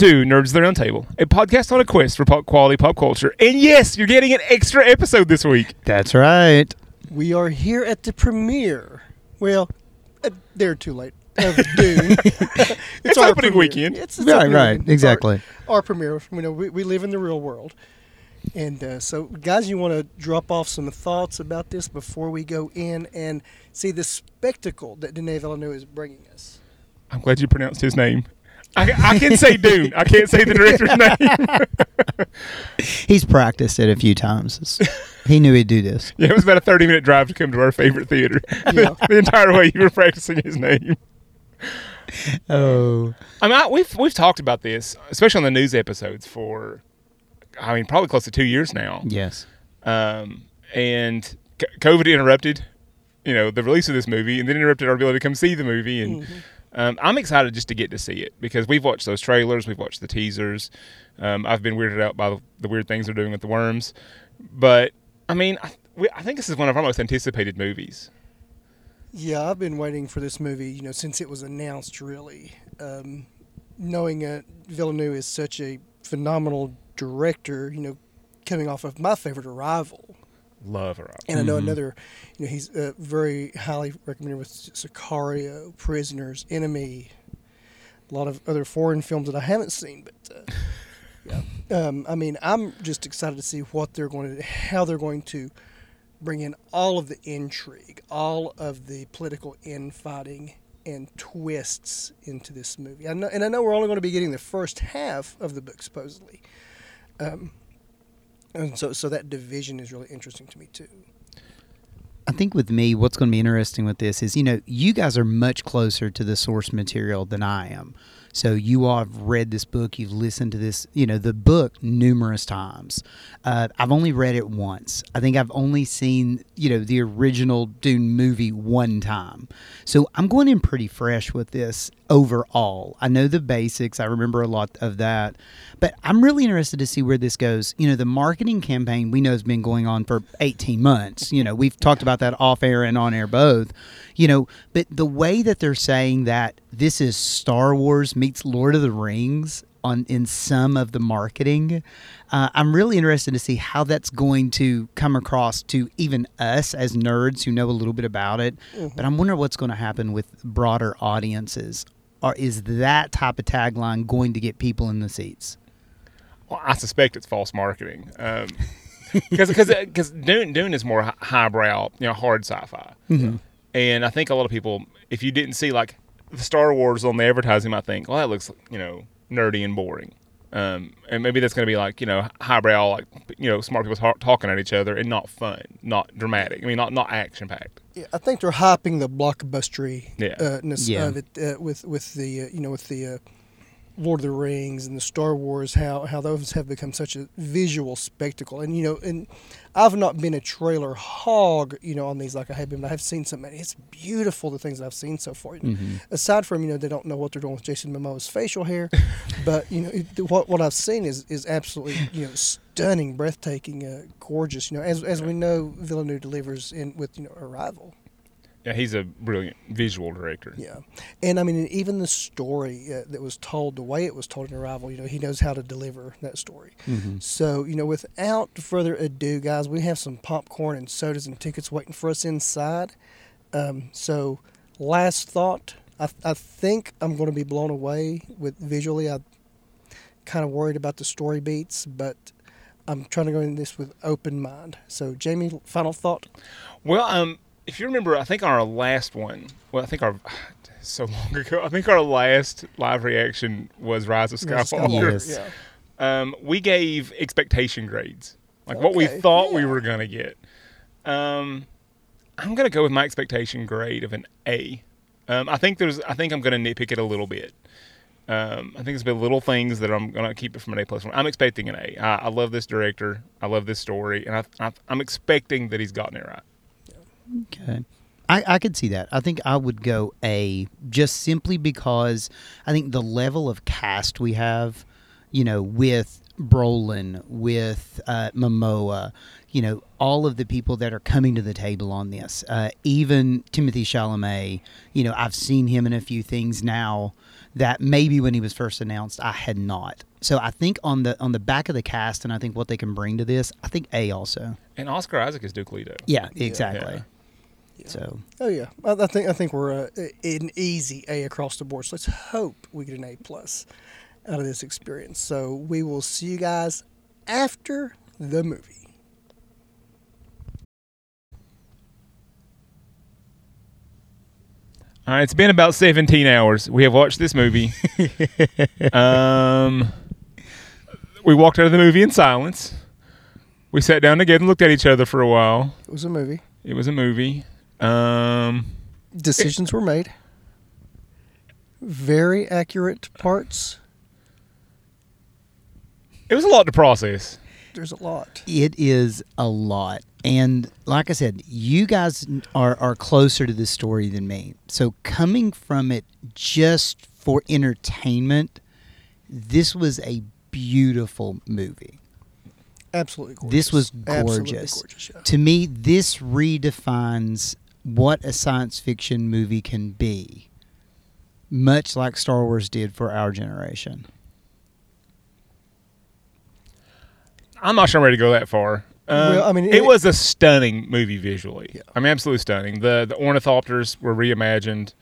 to Nerds of the Round Table, a podcast on a quest for pop quality pop culture. And yes, you're getting an extra episode this week. That's right. We are here at the premiere. Well, uh, they're too late. Of Dune. It's our opening premiere. weekend. It's, it's Right, opening right, weekend. exactly. Our, our premiere. You know, we, we live in the real world. And uh, so, guys, you want to drop off some thoughts about this before we go in and see the spectacle that Denis Villeneuve is bringing us? I'm glad you pronounced his name. I, I can say Dune. I can't say the director's name. He's practiced it a few times. It's- he knew he'd do this. Yeah, it was about a 30 minute drive to come to our favorite theater. Yeah. the entire way you were practicing his name. Oh. I mean, I, we've we've talked about this, especially on the news episodes, for I mean, probably close to two years now. Yes. Um, and COVID interrupted, you know, the release of this movie, and then interrupted our ability to come see the movie. And um, I'm excited just to get to see it because we've watched those trailers, we've watched the teasers. Um, I've been weirded out by the, the weird things they're doing with the worms, but I mean, I, we, I think this is one of our most anticipated movies. Yeah, I've been waiting for this movie, you know, since it was announced, really. Um, knowing uh, Villeneuve is such a phenomenal director, you know, coming off of my favorite Arrival. Love her. And I know another, you know, he's uh, very highly recommended with Sicario, Prisoners, Enemy, a lot of other foreign films that I haven't seen, but uh, yeah. Um, I mean, I'm just excited to see what they're going to, how they're going to bring in all of the intrigue, all of the political infighting and twists into this movie. I know, and I know we're only going to be getting the first half of the book, supposedly. Um, and so, so that division is really interesting to me too. I think with me, what's going to be interesting with this is, you know, you guys are much closer to the source material than I am. So you all have read this book, you've listened to this, you know, the book numerous times. Uh, I've only read it once. I think I've only seen, you know, the original Dune movie one time. So I'm going in pretty fresh with this overall. I know the basics. I remember a lot of that. But I'm really interested to see where this goes. You know, the marketing campaign we know has been going on for 18 months. You know, we've talked about that off air and on air both. You know, but the way that they're saying that this is Star Wars meets Lord of the Rings on in some of the marketing, uh, I'm really interested to see how that's going to come across to even us as nerds who know a little bit about it. But I'm wondering what's going to happen with broader audiences. Or is that type of tagline going to get people in the seats? Well, I suspect it's false marketing. Um, because because Dune Dune is more highbrow, you know, hard sci-fi, and I think a lot of people, if you didn't see like the Star Wars on the advertising, might think, well, that looks you know nerdy and boring, um, and maybe that's going to be like you know highbrow, like you know smart people ta- talking at each other and not fun, not dramatic. I mean, not not action packed. Yeah, I think they're hyping the blockbustery Yeah. uh, ness Yeah. of it uh, with with the uh, you know with the uh, Lord of the Rings and the Star Wars how how those have become such a visual spectacle. And you know and I've not been a trailer hog you know on these like I have been but I've seen so many. It's beautiful the things that I've seen so far. Aside from you know they don't know what they're doing with Jason Momoa's facial hair but you know it, what what I've seen is is absolutely you know stunning breathtaking uh, gorgeous you know as as we know Villeneuve delivers in with you know Arrival Yeah, he's a brilliant visual director. yeah, and I mean, even the story uh, that was told, the way it was told in Arrival, you know, he knows how to deliver that story. So, you know, without further ado, guys, we have some popcorn and sodas and tickets waiting for us inside. Um, so, last thought, I, I think I'm going to be blown away with visually. I'm kind of worried about the story beats, but I'm trying to go into this with open mind. So, Jamie, final thought. Well, um, if you remember, I think on our last one, well, I think our so long ago, I think our last live reaction was Rise of Skywalker. Yes. Yeah. Um, we gave expectation grades, like what we Okay, thought we were gonna get. Um, I'm gonna go with my expectation grade of an A. Um, I think there's, I think I'm gonna nitpick it a little bit. Um, I think there's been little things that I'm gonna keep it from an A plus. I'm expecting an A. I, I love this director. I love this story, and I, I, I'm expecting that he's gotten it right. Okay. I, I could see that. I think I would go A just simply because I think the level of cast we have, you know, with Brolin, with uh, Momoa, you know, all of the people that are coming to the table on this, uh, even Timothée Chalamet, you know, I've seen him in a few things now that maybe when he was first announced I had not. So I think on the on the back of the cast and I think what they can bring to this, I think A also. And Oscar Isaac is Duke Leto. Yeah, exactly. Yeah. So Oh yeah, I, I think I think we're uh, an easy A across the board. So let's hope we get an A plus out of this experience. So we will see you guys after the movie. All right, it's been about 17 hours. We have watched this movie. um, we walked out of the movie in silence. We sat down together and looked at each other for a while. It was a movie. It was a movie. Um, Decisions were made. Very accurate parts. it was a lot to process. There's a lot. it is a lot. And like I said, you guys are, are closer to this story than me. So coming from it just for entertainment, this was a beautiful movie. Absolutely gorgeous. This was gorgeous. gorgeous, yeah. To me, this redefines what a science fiction movie can be, much like Star Wars did for our generation. I'm not sure I'm ready to go that far. Um, Well, I mean, it, it- was a stunning movie visually. Yeah. I mean, absolutely stunning. The the ornithopters were reimagined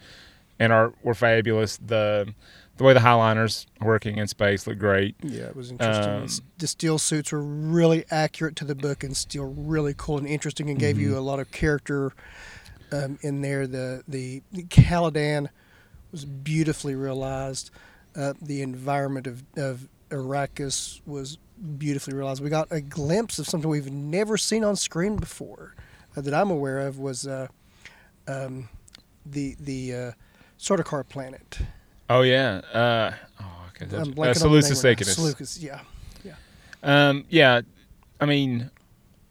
and are were fabulous. The the way the Heighliners working in space looked great. Yeah, it was interesting. Um, the stillsuits were really accurate to the book and still really cool and interesting, and gave Mm-hmm. you a lot of character um, in there. The the Caladan was beautifully realized. Uh, the environment of of Arrakis was beautifully realized. We got a glimpse of something we've never seen on screen before uh, that I'm aware of was uh, um, the the uh, Sardaukar planet. Oh yeah. Uh, oh, okay. I'm That's, uh, blanking name Salusa right Salusa, yeah. Um, yeah, I mean,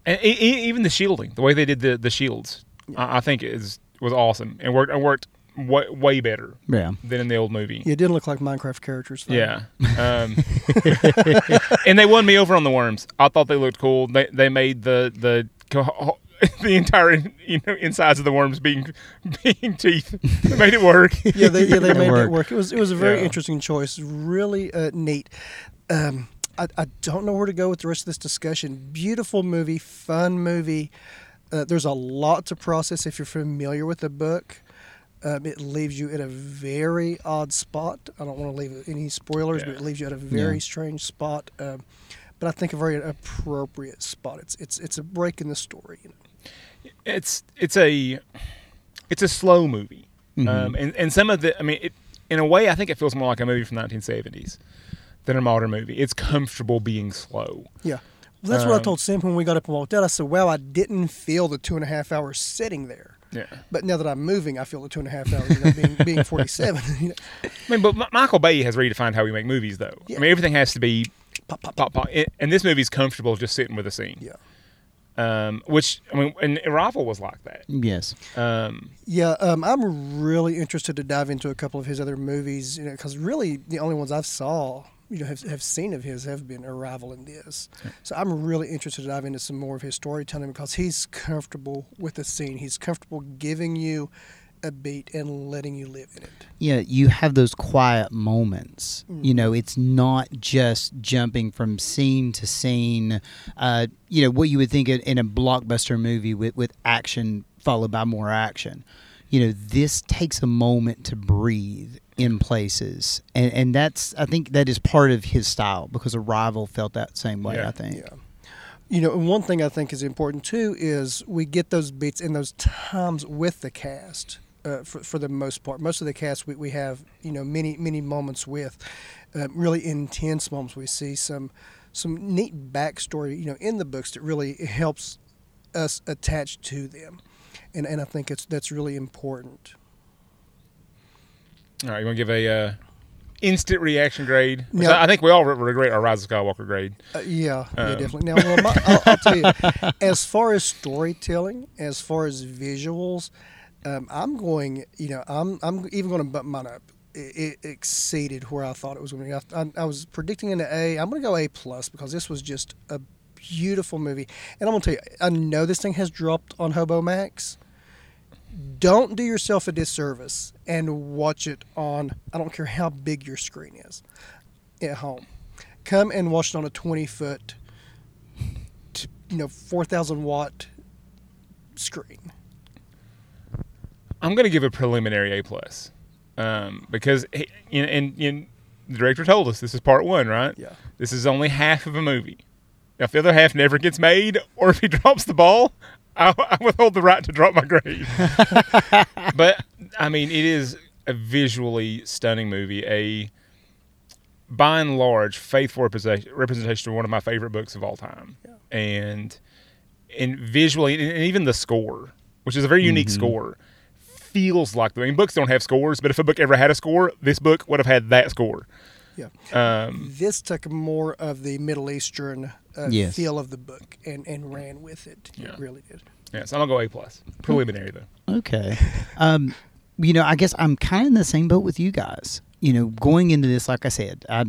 and even the shielding, the way they did the the shields, I, I think is was awesome and worked and worked way, way better Yeah. than in the old movie. Yeah, it didn't look like Minecraft characters. Though. Yeah. Um, and they won me over on the worms. I thought they looked cool. They they made the the the entire you know insides of the worms being being teeth. They made it work. yeah, they, yeah, they It made it work. It was it was a very Yeah. interesting choice. Really uh, neat. Um, I, I don't know where to go with the rest of this discussion. Beautiful movie, fun movie. Uh, there's a lot to process if you're familiar with the book. Um, it leaves you at a very odd spot. I don't want to leave any spoilers, but it leaves you at a very Yeah. strange spot. Um, but I think a very appropriate spot. It's it's it's a break in the story. You know? It's it's a it's a slow movie. Mhm. Um, and and some of the I mean, it, in a way, I think it feels more like a movie from the 1970s than a modern movie. It's comfortable being slow. Yeah. Well, that's what I Um, told Sam when we got up and walked out. I said, "Wow, I didn't feel the two and a half hours sitting there, Yeah. but now that I'm moving, I feel the two and a half hours you know, being being 47. you know, I mean, but M- Michael Bay has redefined how we make movies, though. Yeah. I mean, everything has to be pop, pop, pop. pop, pop. And- And this movie's comfortable just sitting with a scene. Yeah. Um, which I mean, and Arrival was like that. Yes. Um, Yeah, um, I'm really interested to dive into a couple of his other movies, you know, because really the only ones I've saw, you know, have, have seen of his have been Arrival and this. So I'm really interested to dive into some more of his storytelling because he's comfortable with the scene. He's comfortable giving you a beat and letting you live in it. yeah, you have those quiet moments. Mm. You know, it's not just jumping from scene to scene. Uh, you know, what you would think in- in a blockbuster movie with, with action followed by more action. You know, this takes a moment to breathe in places. And, and that's, I think that is part of his style because Arrival felt that same way, Yeah. I think. Yeah. You know, and one thing I think is important too is we get those beats in those times with the cast. Uh, for, for the most part, most of the cast we, we have, you know, many many moments with, uh, really intense moments. We see some some neat backstory, you know, in the books that really helps us attach to them, and and I think it's that's really important. all right, you want to give a uh, instant reaction grade? Which No. I, think we all re- regret our Rise of Skywalker grade. Uh, yeah, yeah, Um. definitely. Now, well, my, I'll, I'll tell you, as far as storytelling, as far as visuals, um, I'm going. You know, I'm I'm even going to bump mine up. It, it exceeded where I thought it was going to be. I, I, I was predicting an A. I'm going to go A plus because this was just a beautiful movie. And I'm going to tell you, I know this thing has dropped on HBO Max. don't do yourself a disservice and watch it on. I don't care how big your screen is at home. Come and watch it on a 20 foot, you know, 4,000 watt screen. I'm going to give a preliminary A plus um, because and, and, and the director told us this is part one, right? Yeah. This is only half of a movie. Now, if the other half never gets made, or if he drops the ball, I, I withhold the right to drop my grade. but I mean, it is a visually stunning movie. A by and large faithful representation representation of one of my favorite books of all time, and and visually, and even the score, which is a very unique mm-hmm. score, feels like the. I mean, books don't have scores, but if a book ever had a score, this book would have had that score. Yeah. Um, This took more of the Middle Eastern uh, Yes. feel of the book and, and ran with it. Yeah. It really did. yeah, so I'm gonna go A plus. Preliminary though. Okay. Um, you know, I guess I'm kind of in the same boat with you guys. You know, going into this, like I said, I,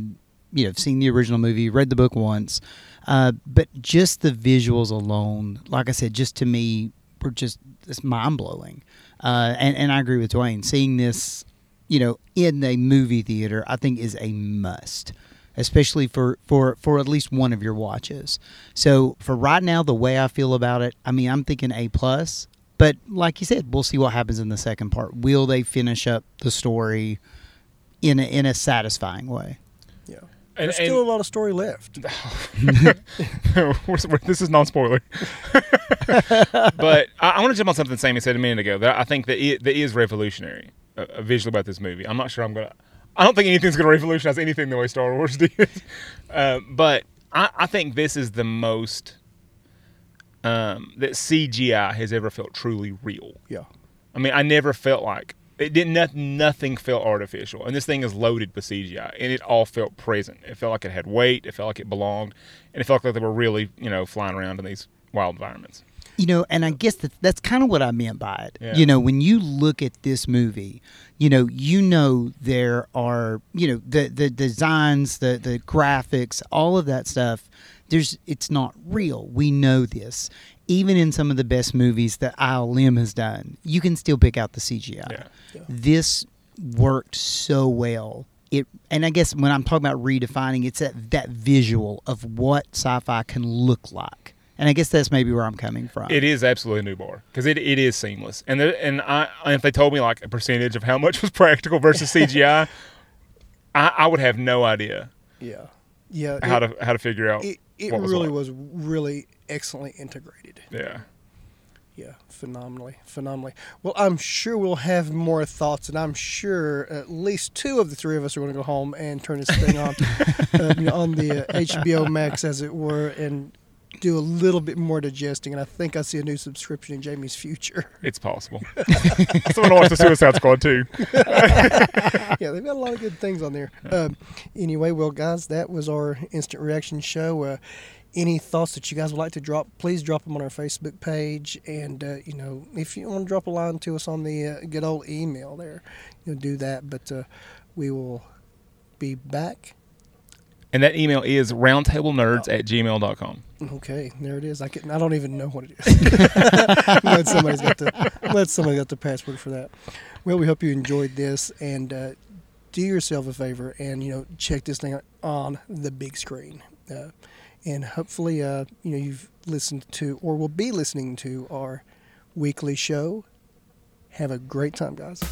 you know, seen the original movie, read the book once, uh, but just the visuals alone, like I said, just to me, were just it's mind blowing. Uh, and and I agree with Dwayne. Seeing this, you know, in a movie theater, I think is a must especially for, for, for at least one of your watches. So for right now, the way I feel about it, I mean, I'm thinking A plus. But like you said, we'll see what happens in the second part. Will they finish up the story in a, in a satisfying way? Yeah. And- There's still a lot of story left. We're- we're- this is non-spoiler. but I, I want to jump on something Sammy said a minute ago that I think that, it, that is revolutionary uh, uh, visually about this movie. I'm not sure I'm gonna. I don't think anything's gonna revolutionize anything the way Star Wars did. uh, but I, I think this is the most um, that CGI has ever felt truly real. Yeah. I mean, I never felt like it didn't. Not, nothing felt artificial, and this thing is loaded with CGI, and it all felt present. It felt like it had weight. It felt like it belonged, and it felt like they were really, you know, flying around in these wild environments. You know, and I guess that that's kind of what I meant by it. Yeah. You know, when you look at this movie, you know, you know there are, you know, the the designs, the the graphics, all of that stuff. There's, it's not real. We know this. Even in some of the best movies that ILM has done, you can still pick out the CGI. Yeah. Yeah. This worked so well. It, and I guess when I'm talking about redefining, it's that that visual of what sci-fi can look like. And I guess that's maybe where I'm coming from. It is absolutely a new bar because it, it is seamless. And there, and I if they told me like a percentage of how much was practical versus CGI, I, I would have no idea Yeah. Yeah. how it, to how to figure out. it, it what was really what. was really excellently integrated. Yeah. Yeah, phenomenally, phenomenally. Well, I'm sure we'll have more thoughts, and I'm sure at least two of the three of us are going to go home and turn this thing on, uh, you know, on the uh, HBO Max, as it were, and do a little bit more digesting. And I think I see a new subscription in Jamie's future. It's possible. Someone still want to watch the Suicide Squad too. yeah, they've got a lot of good things on there. Um, anyway, well, guys, that was our instant reaction show. Uh, any thoughts that you guys would like to drop, please drop them on our Facebook page. And, uh, you know, if you want to drop a line to us on the uh, good old email there, you know, do that. But uh, we will be back. And that email is roundtablenerds at gmail.com. Okay, there it is. I can, I don't even know what it is. let somebody's got the let somebody got the password for that. Well, we hope you enjoyed this and uh, do yourself a favor and you know check this thing out on the big screen. Uh, and hopefully, uh, you know you've listened to or will be listening to our weekly show. Have a great time, guys.